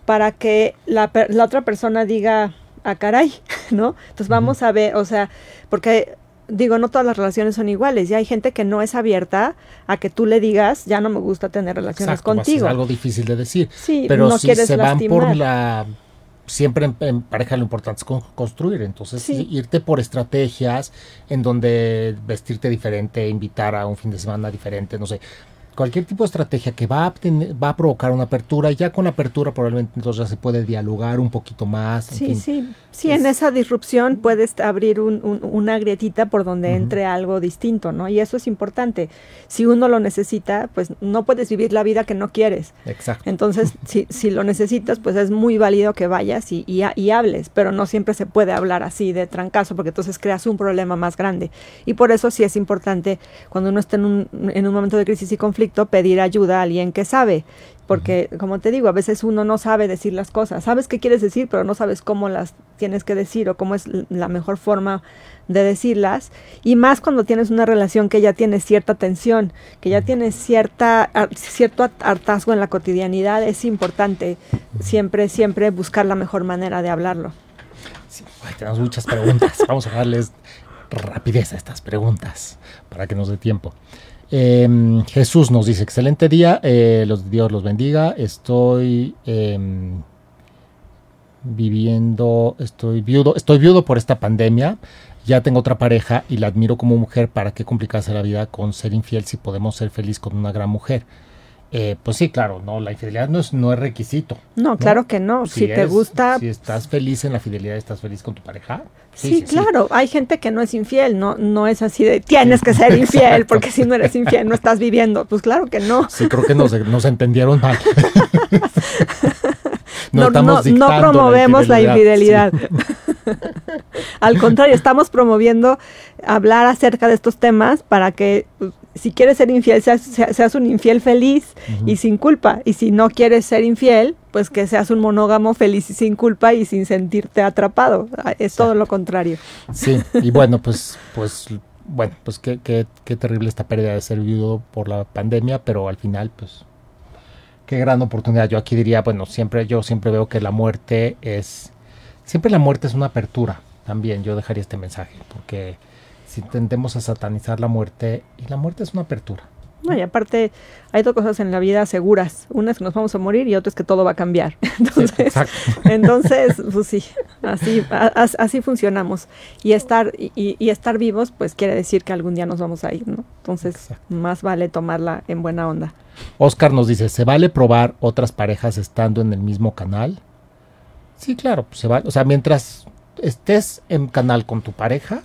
para que la, la otra persona diga, "Ah, caray", (laughs) ¿no? Entonces vamos a ver, o sea, porque digo, no todas las relaciones son iguales y hay gente que no es abierta a que tú le digas, ya no me gusta tener relaciones contigo. Es algo difícil de decir. Sí, pero no si se van por la siempre en, pareja lo importante es construir, entonces irte por estrategias en donde vestirte diferente, invitar a un fin de semana diferente, no sé, cualquier tipo de estrategia que va a, va a provocar una apertura, ya con la apertura probablemente entonces ya se puede dialogar un poquito más. Sí, sí, sí, en esa disrupción puedes abrir una grietita por donde entre algo distinto, ¿no? Y eso es importante. Si uno lo necesita, pues no puedes vivir la vida que no quieres. Exacto. Entonces, (laughs) si, si lo necesitas, pues es muy válido que vayas y, y, hables, pero no siempre se puede hablar así de trancazo, porque entonces creas un problema más grande. Y por eso sí es importante, cuando uno está en un, en un momento de crisis y conflicto, pedir ayuda a alguien que sabe, porque como te digo, a veces uno no sabe decir las cosas, sabes qué quieres decir, pero no sabes cómo las tienes que decir o cómo es la mejor forma de decirlas, y más cuando tienes una relación que ya tiene cierta tensión, que ya tiene cierta, cierto hartazgo en la cotidianidad, es importante siempre, siempre buscar la mejor manera de hablarlo. tenemos muchas preguntas, (laughs) vamos a darles rapidez a estas preguntas para que nos dé tiempo. Em, Jesús nos dice, excelente día, eh, los, Dios los bendiga, estoy em, viviendo, estoy viudo, estoy viudo por esta pandemia, ya tengo otra pareja y la admiro como mujer, ¿para qué complicarse la vida con ser infiel si podemos ser feliz con una gran mujer? Eh, pues sí, claro, no, la infidelidad no es, no es requisito. No, claro que no. Si, te gusta. Si estás feliz en la fidelidad, estás feliz con tu pareja. Sí, claro. Hay gente que no es infiel, no, no es así de tienes que ser infiel, porque si no eres infiel no estás viviendo. Pues claro que no. Sí, creo que nos, nos entendieron mal. (laughs) no, no, no, promovemos la infidelidad. (laughs) Al contrario, estamos promoviendo hablar acerca de estos temas para que pues, si quieres ser infiel, seas, un infiel feliz y sin culpa. Y si no quieres ser infiel, pues que seas un monógamo feliz y sin culpa y sin sentirte atrapado. Ah, es todo lo contrario. Sí, y (laughs) bueno, pues, pues, bueno, pues qué, qué, qué terrible esta pérdida de ser viudo por la pandemia, pero al final, pues, qué gran oportunidad. Yo aquí diría, bueno, siempre, yo siempre veo que la muerte es, siempre la muerte es una apertura. También yo dejaría este mensaje, porque si tendemos a satanizar la muerte, y la muerte es una apertura. No, y aparte hay dos cosas en la vida seguras. Una es que nos vamos a morir y otra es que todo va a cambiar. (laughs) Entonces, entonces pues sí. Así, así funcionamos. Y estar, y, estar vivos, pues quiere decir que algún día nos vamos a ir, ¿no? Entonces, más vale tomarla en buena onda. Oscar nos dice, ¿se vale probar otras parejas estando en el mismo canal? Sí, claro, pues se vale. O sea, mientras estés en canal con tu pareja,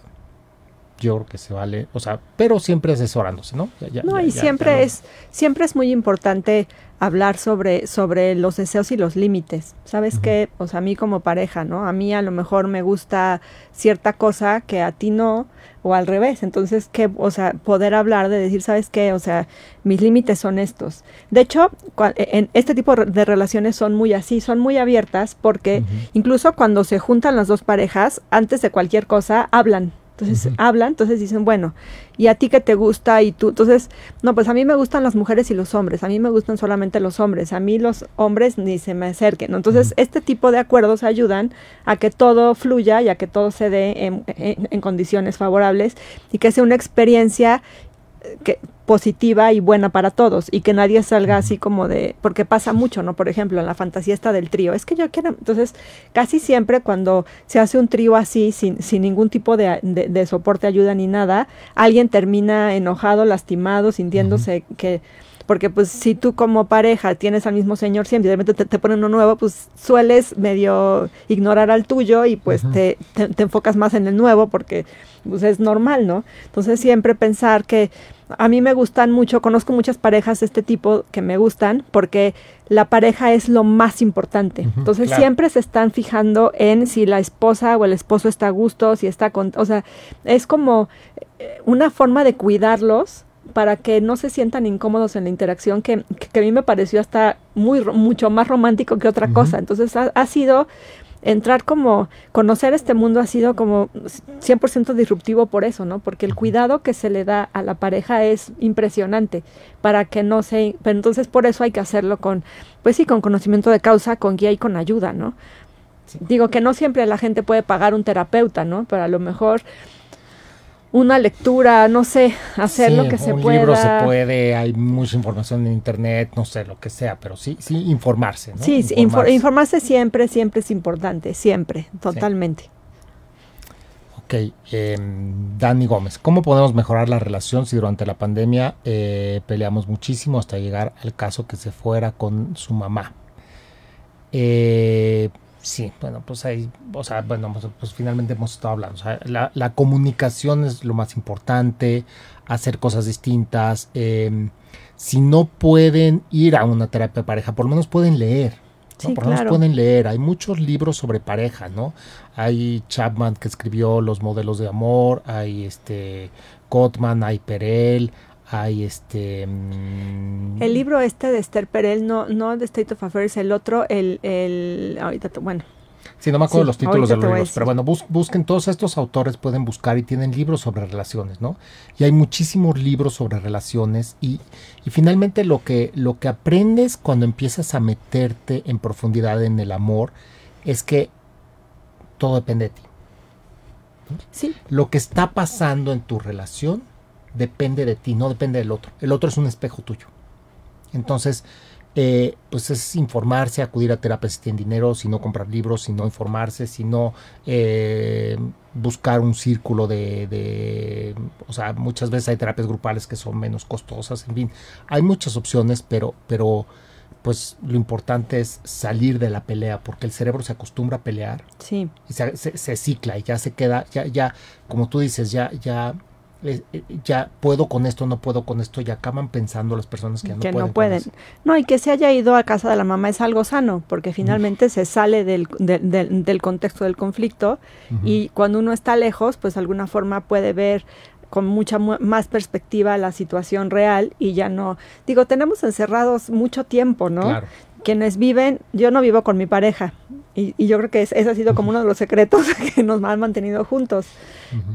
yo creo que se vale, o sea, pero siempre asesorándose, ¿no? no, y siempre es, siempre es muy importante hablar sobre, sobre los deseos y los límites. ¿Sabes qué? O sea, a mí como pareja, ¿no? A mí a lo mejor me gusta cierta cosa que a ti no, o al revés. Entonces, que, o sea, poder hablar de decir, ¿sabes qué? O sea, mis límites son estos. De hecho, e, en este tipo de relaciones son muy así, son muy abiertas porque incluso cuando se juntan las dos parejas, antes de cualquier cosa, hablan entonces hablan, entonces dicen, bueno, ¿y a ti qué te gusta? Y tú, entonces, no, pues a mí me gustan las mujeres y los hombres, a mí me gustan solamente los hombres, a mí los hombres ni se me acerquen. Entonces, este tipo de acuerdos ayudan a que todo fluya y a que todo se dé en, en condiciones favorables y que sea una experiencia que, positiva y buena para todos y que nadie salga así como de, porque pasa mucho, ¿no? Por ejemplo, en la fantasía está del trío, es que yo quiero, entonces casi siempre cuando se hace un trío así, sin, sin ningún tipo de, de, soporte, ayuda ni nada, alguien termina enojado, lastimado, sintiéndose que porque pues si tú como pareja tienes al mismo señor siempre y de repente te, ponen uno nuevo, pues sueles medio ignorar al tuyo y pues te, te, enfocas más en el nuevo porque pues es normal, ¿no? Entonces siempre pensar que a mí me gustan mucho, conozco muchas parejas de este tipo que me gustan porque la pareja es lo más importante. Entonces siempre se están fijando en si la esposa o el esposo está a gusto, si está con, o sea, es como eh, una forma de cuidarlos para que no se sientan incómodos en la interacción que, que, a mí me pareció hasta muy mucho más romántico que otra cosa. Entonces ha, sido entrar como, conocer este mundo ha sido como 100% disruptivo por eso, ¿no? Porque el cuidado que se le da a la pareja es impresionante para que no se, pero entonces por eso hay que hacerlo con, pues sí, con conocimiento de causa, con guía y con ayuda, ¿no? Digo que no siempre la gente puede pagar un terapeuta, ¿no? Pero a lo mejor una lectura, no sé, hacer lo que se pueda. Un libro se puede, hay mucha información en internet, no sé, lo que sea, pero sí, sí informarse, ¿no? Sí, informarse. siempre, siempre es importante, siempre, totalmente. Ok, em, Dani Gómez, ¿cómo podemos mejorar la relación si durante la pandemia eh, peleamos muchísimo hasta llegar al caso que se fuera con su mamá? Eh, Sí, bueno, pues ahí, o sea, bueno, pues, pues finalmente hemos estado hablando. O sea, la, comunicación es lo más importante, hacer cosas distintas. Em, si no pueden ir a una terapia de pareja, por lo menos pueden leer. por lo menos pueden leer. Hay muchos libros sobre pareja, ¿no? Hay Chapman que escribió Los modelos de amor, hay este Gottman, hay Perel, hay este mm, el libro este de Esther Perel no no de State of Affairs el otro el el ahorita bueno Sí, no me acuerdo los títulos de los libros, pero bueno, busquen todos estos autores, pueden buscar y tienen libros sobre relaciones, ¿no? Y hay muchísimos libros sobre relaciones y, y finalmente lo que, lo que aprendes cuando empiezas a meterte en profundidad en el amor es que todo depende de ti. Sí. Lo que está pasando en tu relación depende de ti, no depende del otro. El otro es un espejo tuyo. Entonces, eh, pues es informarse, acudir a terapia si tienen dinero, si no comprar libros, si no informarse, si no eh, buscar un círculo de, de, o sea, muchas veces hay terapias grupales que son menos costosas, en fin, hay muchas opciones, pero, pero pues lo importante es salir de la pelea, porque el cerebro se acostumbra a pelear sí. y se, se cicla y ya se queda, ya, ya, como tú dices, ya, ya eh, ya puedo con esto, no puedo con esto, y acaban pensando las personas que, que no pueden. No, y que se haya ido a casa de la mamá es algo sano, porque finalmente se sale del, del, contexto del conflicto y cuando uno está lejos, pues de alguna forma puede ver con mucha más perspectiva la situación real y ya no, digo, tenemos encerrados mucho tiempo, ¿no? Claro quienes viven, yo no vivo con mi pareja y, yo creo que ese ha sido como uno de los secretos (laughs) que nos han mantenido juntos.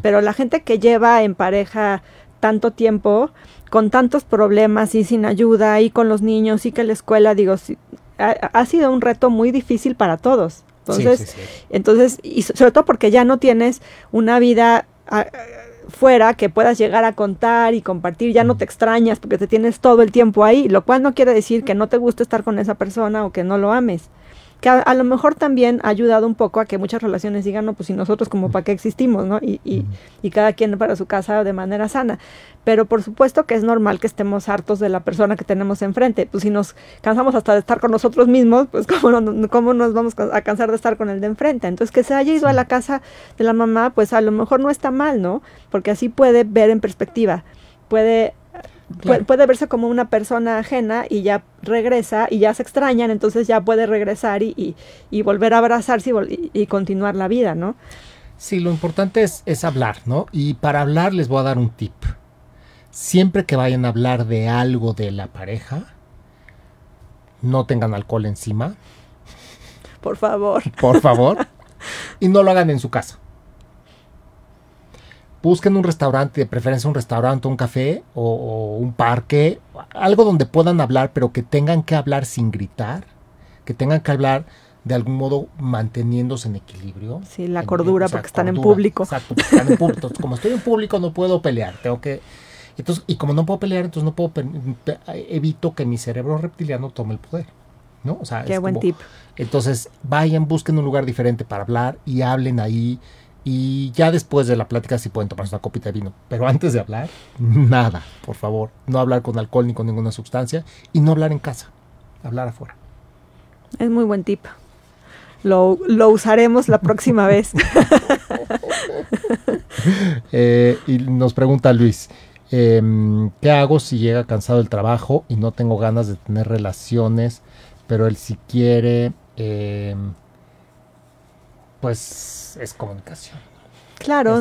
Pero la gente que lleva en pareja tanto tiempo, con tantos problemas y sin ayuda y con los niños y que la escuela, digo, ha, sido un reto muy difícil para todos. Entonces, entonces y sobre todo porque ya no tienes una vida fuera que puedas llegar a contar y compartir, ya no te extrañas porque te tienes todo el tiempo ahí, lo cual no quiere decir que no te guste estar con esa persona o que no lo ames. Que a, lo mejor también ha ayudado un poco a que muchas relaciones digan, no, pues si nosotros como para qué existimos, ¿no? Y, y, y cada quien para su casa de manera sana. Pero por supuesto que es normal que estemos hartos de la persona que tenemos enfrente. Pues si nos cansamos hasta de estar con nosotros mismos, pues cómo, no, cómo nos vamos a cansar de estar con el de enfrente. Entonces que se haya ido a la casa de la mamá, pues a lo mejor no está mal, ¿no? Porque así puede ver en perspectiva, puede Puede, verse como una persona ajena y ya regresa y ya se extrañan, entonces ya puede regresar y, y, volver a abrazarse y, y, continuar la vida, ¿no? Sí, lo importante es, es hablar, ¿no? Y para hablar les voy a dar un tip. Siempre que vayan a hablar de algo de la pareja, no tengan alcohol encima. Por favor. Por favor. y no lo hagan en su casa busquen un restaurante, de preferencia un restaurante, un café o, un parque, algo donde puedan hablar, pero que tengan que hablar sin gritar, que tengan que hablar de algún modo manteniéndose en equilibrio. Sí, la cordura, porque están en público. Exacto, porque están en público. Entonces, como estoy en público, no puedo pelear, tengo que... Entonces, y como no puedo pelear, entonces no puedo... Evito que mi cerebro reptiliano tome el poder. ¿no? O sea, Qué buen tip. Entonces, vayan, busquen un lugar diferente para hablar y hablen ahí y ya después de la plática sí pueden tomarse una copita de vino. Pero antes de hablar, (laughs) nada, por favor. No hablar con alcohol ni con ninguna sustancia. Y no hablar en casa. Hablar afuera. Es muy buen tip. Lo, usaremos la próxima vez. (laughs) Eh, y nos pregunta Luis. Em, ¿Qué hago si llega cansado del trabajo y no tengo ganas de tener relaciones? Pero él si quiere... Em, pues es comunicación. Claro,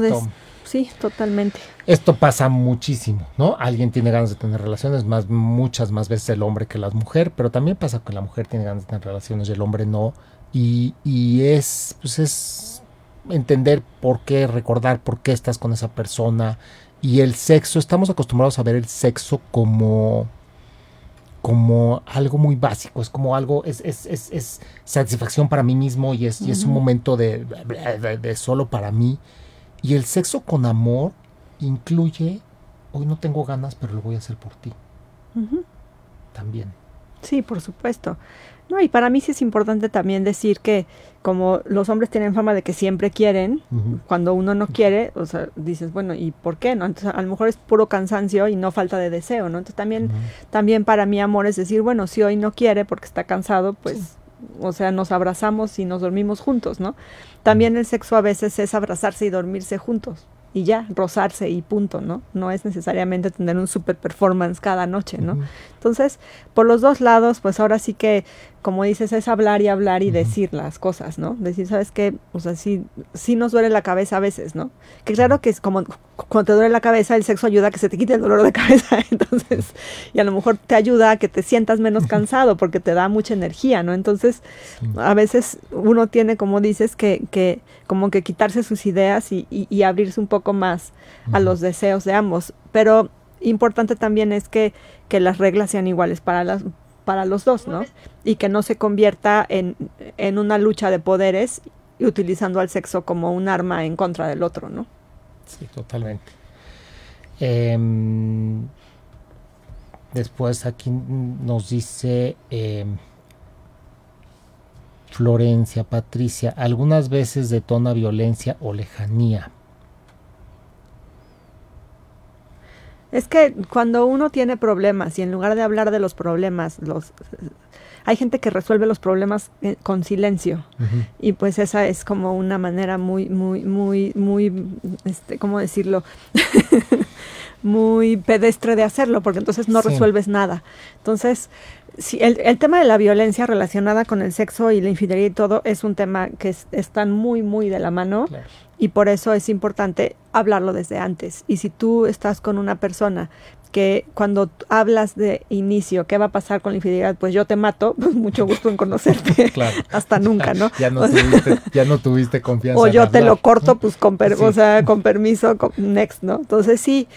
sí, totalmente. Esto pasa muchísimo, ¿no? Alguien tiene ganas de tener relaciones, más muchas más veces el hombre que la mujer, pero también pasa que la mujer tiene ganas de tener relaciones y el hombre no. Y, y es, pues es entender por qué, recordar por qué estás con esa persona. Y el sexo, estamos acostumbrados a ver el sexo como como algo muy básico, es como algo, es, es, es, es satisfacción para mí mismo y es, y es un momento de, de, solo para mí. Y el sexo con amor incluye, hoy no tengo ganas, pero lo voy a hacer por ti. También. Sí, por supuesto. No, y para mí sí es importante también decir que como los hombres tienen fama de que siempre quieren, cuando uno no quiere, o sea, dices, bueno, ¿y por qué no? Entonces, a lo mejor es puro cansancio y no falta de deseo, ¿no? Entonces, también, también para mí amor es decir, bueno, si hoy no quiere porque está cansado, pues, o sea, nos abrazamos y nos dormimos juntos, ¿no? También el sexo a veces es abrazarse y dormirse juntos y ya, rozarse y punto, ¿no? No es necesariamente tener un super performance cada noche, ¿no? Entonces, por los dos lados, pues ahora sí que como dices, es hablar y hablar y decir las cosas, ¿no? Decir, ¿sabes qué? O sea, sí, sí nos duele la cabeza a veces, ¿no? Que claro que es como cuando te duele la cabeza, el sexo ayuda a que se te quite el dolor de cabeza, (laughs) entonces, y a lo mejor te ayuda a que te sientas menos cansado porque te da mucha energía, ¿no? Entonces, a veces uno tiene, como dices, que, que como que quitarse sus ideas y, y, abrirse un poco más a los deseos de ambos, pero importante también es que, que las reglas sean iguales para las para los dos, ¿no? Y que no se convierta en, en una lucha de poderes y utilizando al sexo como un arma en contra del otro, ¿no? Sí, totalmente. Em, después aquí nos dice em, Florencia, Patricia, algunas veces detona violencia o lejanía. Es que cuando uno tiene problemas y en lugar de hablar de los problemas, los hay gente que resuelve los problemas eh, con silencio. Y pues esa es como una manera muy muy muy muy este cómo decirlo (laughs) muy pedestre de hacerlo porque entonces no resuelves nada. Entonces Sí, el, el, tema de la violencia relacionada con el sexo y la infidelidad y todo es un tema que están muy, muy de la mano y por eso es importante hablarlo desde antes. Y si tú estás con una persona que cuando hablas de inicio, ¿qué va a pasar con la infidelidad? Pues yo te mato, (laughs) pues mucho gusto en conocerte. (laughs) (laughs) Hasta nunca, ¿no? ya, no tuviste, ya no tuviste confianza. O yo te lo corto, pues con, o sea, con permiso, next, ¿no? Entonces sí,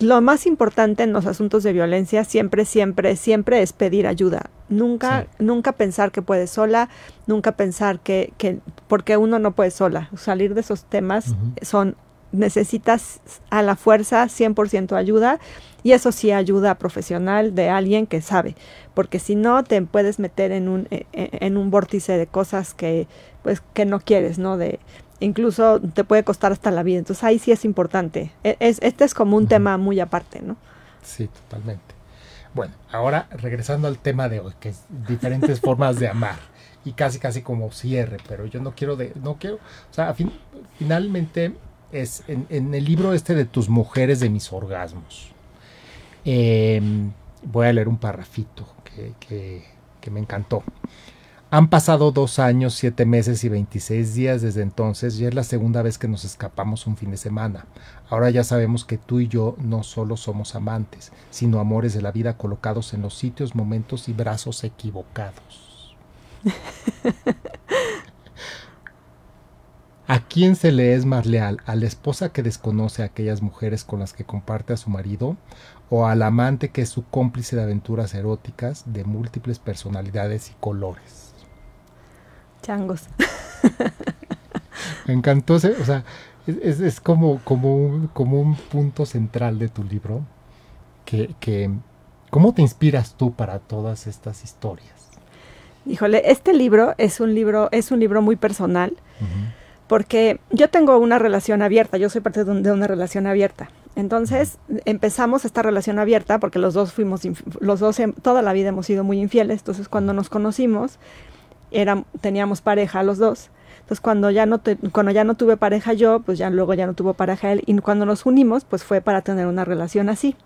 lo más importante en los asuntos de violencia siempre, siempre, siempre es pedir ayuda. Nunca, nunca pensar que puedes sola, nunca pensar que, que, porque uno no puede sola. Salir de esos temas son necesitas a la fuerza 100% ayuda y eso sí ayuda profesional de alguien que sabe, porque si no te puedes meter en un, e, e, en un vórtice de cosas que, pues, que no quieres, ¿no? De, incluso te puede costar hasta la vida. Entonces ahí sí es importante. E, es, este es como un tema muy aparte, ¿no? Sí, totalmente. Bueno, ahora regresando al tema de hoy, que es diferentes formas de amar y casi casi como cierre, pero yo no quiero de, no quiero, o sea, finalmente es en, el libro este de tus mujeres de mis orgasmos. Em, voy a leer un parrafito que, me encantó. Han pasado dos años, siete meses y 26 días desde entonces y es la segunda vez que nos escapamos un fin de semana. Ahora ya sabemos que tú y yo no solo somos amantes, sino amores de la vida colocados en los sitios, momentos y brazos equivocados. (laughs) ¿A quién se le es más leal? ¿A la esposa que desconoce a aquellas mujeres con las que comparte a su marido? ¿O al amante que es su cómplice de aventuras eróticas de múltiples personalidades y colores? Changos. Me encantó, o sea, es, como, como, un, como un punto central de tu libro. Que, que, ¿Cómo te inspiras tú para todas estas historias? Híjole, este libro es un libro, es un libro muy personal porque yo tengo una relación abierta, yo soy parte de, una relación abierta. Entonces empezamos esta relación abierta porque los dos fuimos, los dos toda la vida hemos sido muy infieles. Entonces cuando nos conocimos, era, teníamos pareja los dos. Entonces cuando ya no cuando ya no tuve pareja yo, pues ya luego ya no tuvo pareja él y cuando nos unimos, pues fue para tener una relación así.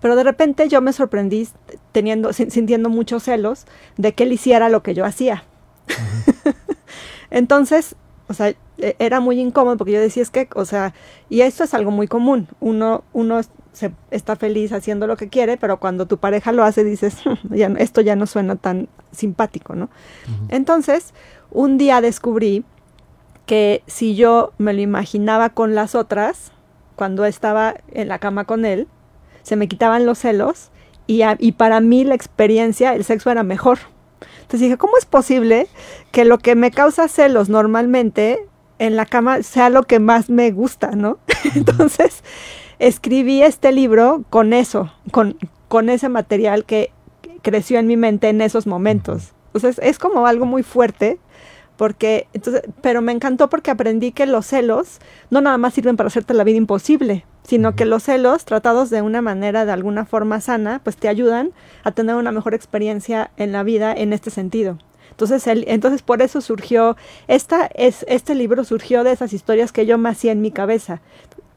Pero de repente yo me sorprendí teniendo sintiendo muchos celos de que él hiciera lo que yo hacía. (laughs) Entonces, o sea, era muy incómodo porque yo decía, es que, o sea, y esto es algo muy común, uno, uno se, está feliz haciendo lo que quiere, pero cuando tu pareja lo hace dices, ya, esto ya no suena tan simpático, ¿no? Entonces, un día descubrí que si yo me lo imaginaba con las otras, cuando estaba en la cama con él, se me quitaban los celos y, y para mí la experiencia, el sexo era mejor. Entonces dije, ¿cómo es posible que lo que me causa celos normalmente en la cama sea lo que más me gusta, ¿no? (laughs) Entonces, escribí este libro con eso, con, con ese material que creció en mi mente en esos momentos. Entonces, es como algo muy fuerte, porque, entonces, pero me encantó porque aprendí que los celos no nada más sirven para hacerte la vida imposible, sino que los celos, tratados de una manera, de alguna forma sana, pues te ayudan a tener una mejor experiencia en la vida en este sentido. Entonces, él, entonces por eso surgió, esta, es, este libro surgió de esas historias que yo me hacía en mi cabeza.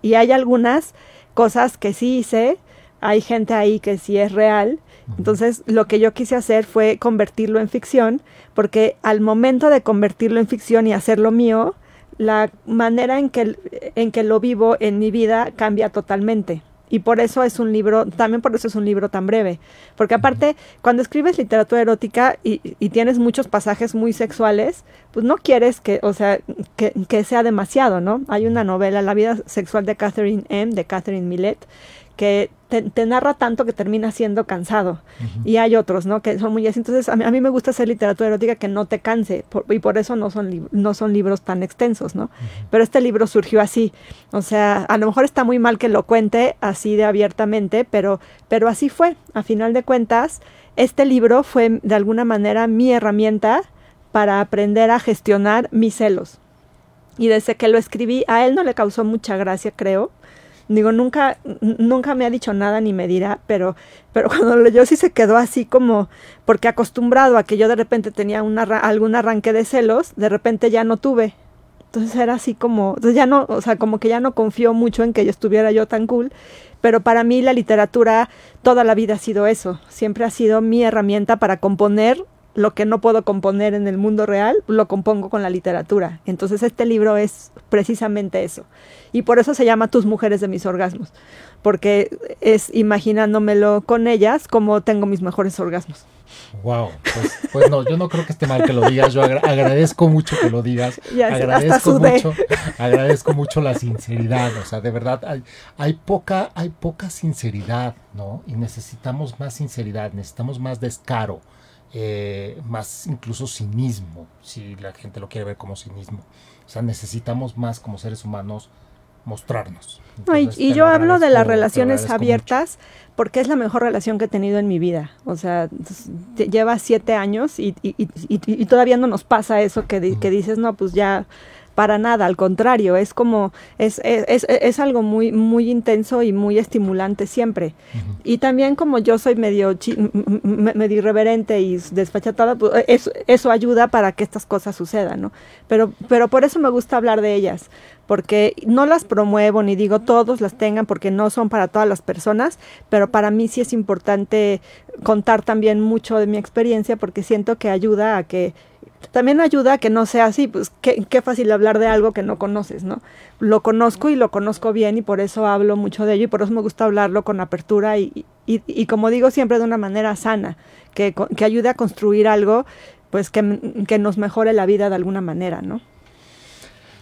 Y hay algunas cosas que sí hice, hay gente ahí que sí es real. Entonces, lo que yo quise hacer fue convertirlo en ficción, porque al momento de convertirlo en ficción y hacerlo mío, la manera en que, en que lo vivo en mi vida cambia totalmente. Y por eso es un libro, también por eso es un libro tan breve. Porque aparte, cuando escribes literatura erótica y, tienes muchos pasajes muy sexuales, pues no quieres que, o sea, que, que, sea demasiado, ¿no? Hay una novela, La vida sexual de Catherine M., de Catherine Millet, que te, narra tanto que termina siendo cansado. Y hay otros, ¿no? Que son muy así. Entonces, a mí, me gusta hacer literatura erótica que no te canse, y por eso no son, no son libros tan extensos, ¿no? Pero este libro surgió así. O sea, a lo mejor está muy mal que lo cuente así de abiertamente, pero, pero así fue. A final de cuentas, este libro fue de alguna manera mi herramienta para aprender a gestionar mis celos. Y desde que lo escribí, a él no le causó mucha gracia, creo, Digo, nunca, nunca me ha dicho nada ni me dirá, pero, pero (laughs) cuando lo leyó sí se quedó así como, porque acostumbrado a que yo de repente tenía una, algún arranque de celos, de repente ya no tuve. Entonces era así como, ya no, o sea, como que ya no confió mucho en que yo estuviera yo tan cool, pero para mí la literatura toda la vida ha sido eso, siempre ha sido mi herramienta para componer lo que no puedo componer en el mundo real, lo compongo con la literatura. Entonces este libro es precisamente eso. Y por eso se llama Tus mujeres de mis orgasmos, porque es imaginándomelo con ellas como tengo mis mejores orgasmos. Wow, pues, pues no, yo no creo que esté mal que lo digas, yo agradezco mucho que lo digas, (laughs) agradezco mucho, agradezco mucho la sinceridad, o sea, de verdad hay, hay, poca, hay poca sinceridad, ¿no? Y necesitamos más sinceridad, necesitamos más descaro, eh, más incluso cinismo, si la gente lo quiere ver como cinismo. O sea, necesitamos más como seres humanos mostrarnos. y, yo hablo de las relaciones abiertas porque es la mejor relación que he tenido en mi vida. O sea, lleva siete años y, todavía no nos pasa eso que, que dices, no, pues ya para nada, al contrario, es como, es, es, es, algo muy, muy intenso y muy estimulante siempre. Y también como yo soy medio, medio irreverente y desfachatada, pues eso, eso ayuda para que estas cosas sucedan, ¿no? Pero, pero por eso me gusta hablar de ellas, porque no las promuevo ni digo todos las tengan porque no son para todas las personas, pero para mí sí es importante contar también mucho de mi experiencia porque siento que ayuda a que también ayuda a que no sea así, pues qué, qué, fácil hablar de algo que no conoces, ¿no? Lo conozco y lo conozco bien y por eso hablo mucho de ello y por eso me gusta hablarlo con apertura y, y, y como digo siempre de una manera sana, que, que ayude a construir algo pues que, que nos mejore la vida de alguna manera, ¿no?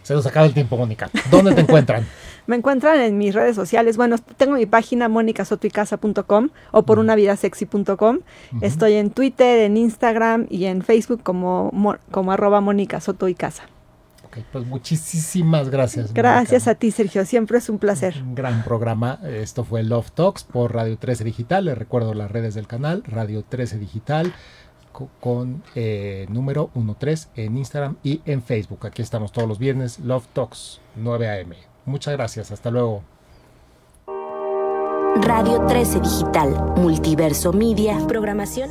Se nos acaba el tiempo, Mónica. ¿Dónde te encuentran? (laughs) Me encuentran en mis redes sociales. Bueno, tengo mi página monicasotoycasa.com o por unavidasexy.com. Estoy en Twitter, en Instagram y en Facebook como, como arroba Mónica Soto y Casa. Ok, pues muchísimas gracias. Gracias a ti, Sergio. Siempre es un placer. Un gran programa. Esto fue Love Talks por Radio 13 Digital. Les recuerdo las redes del canal, Radio 13 Digital con eh, número 13 en Instagram y en Facebook. Aquí estamos todos los viernes, Love Talks, 9 a.m. Muchas gracias, hasta luego. Radio 13 Digital, Multiverso Media, programación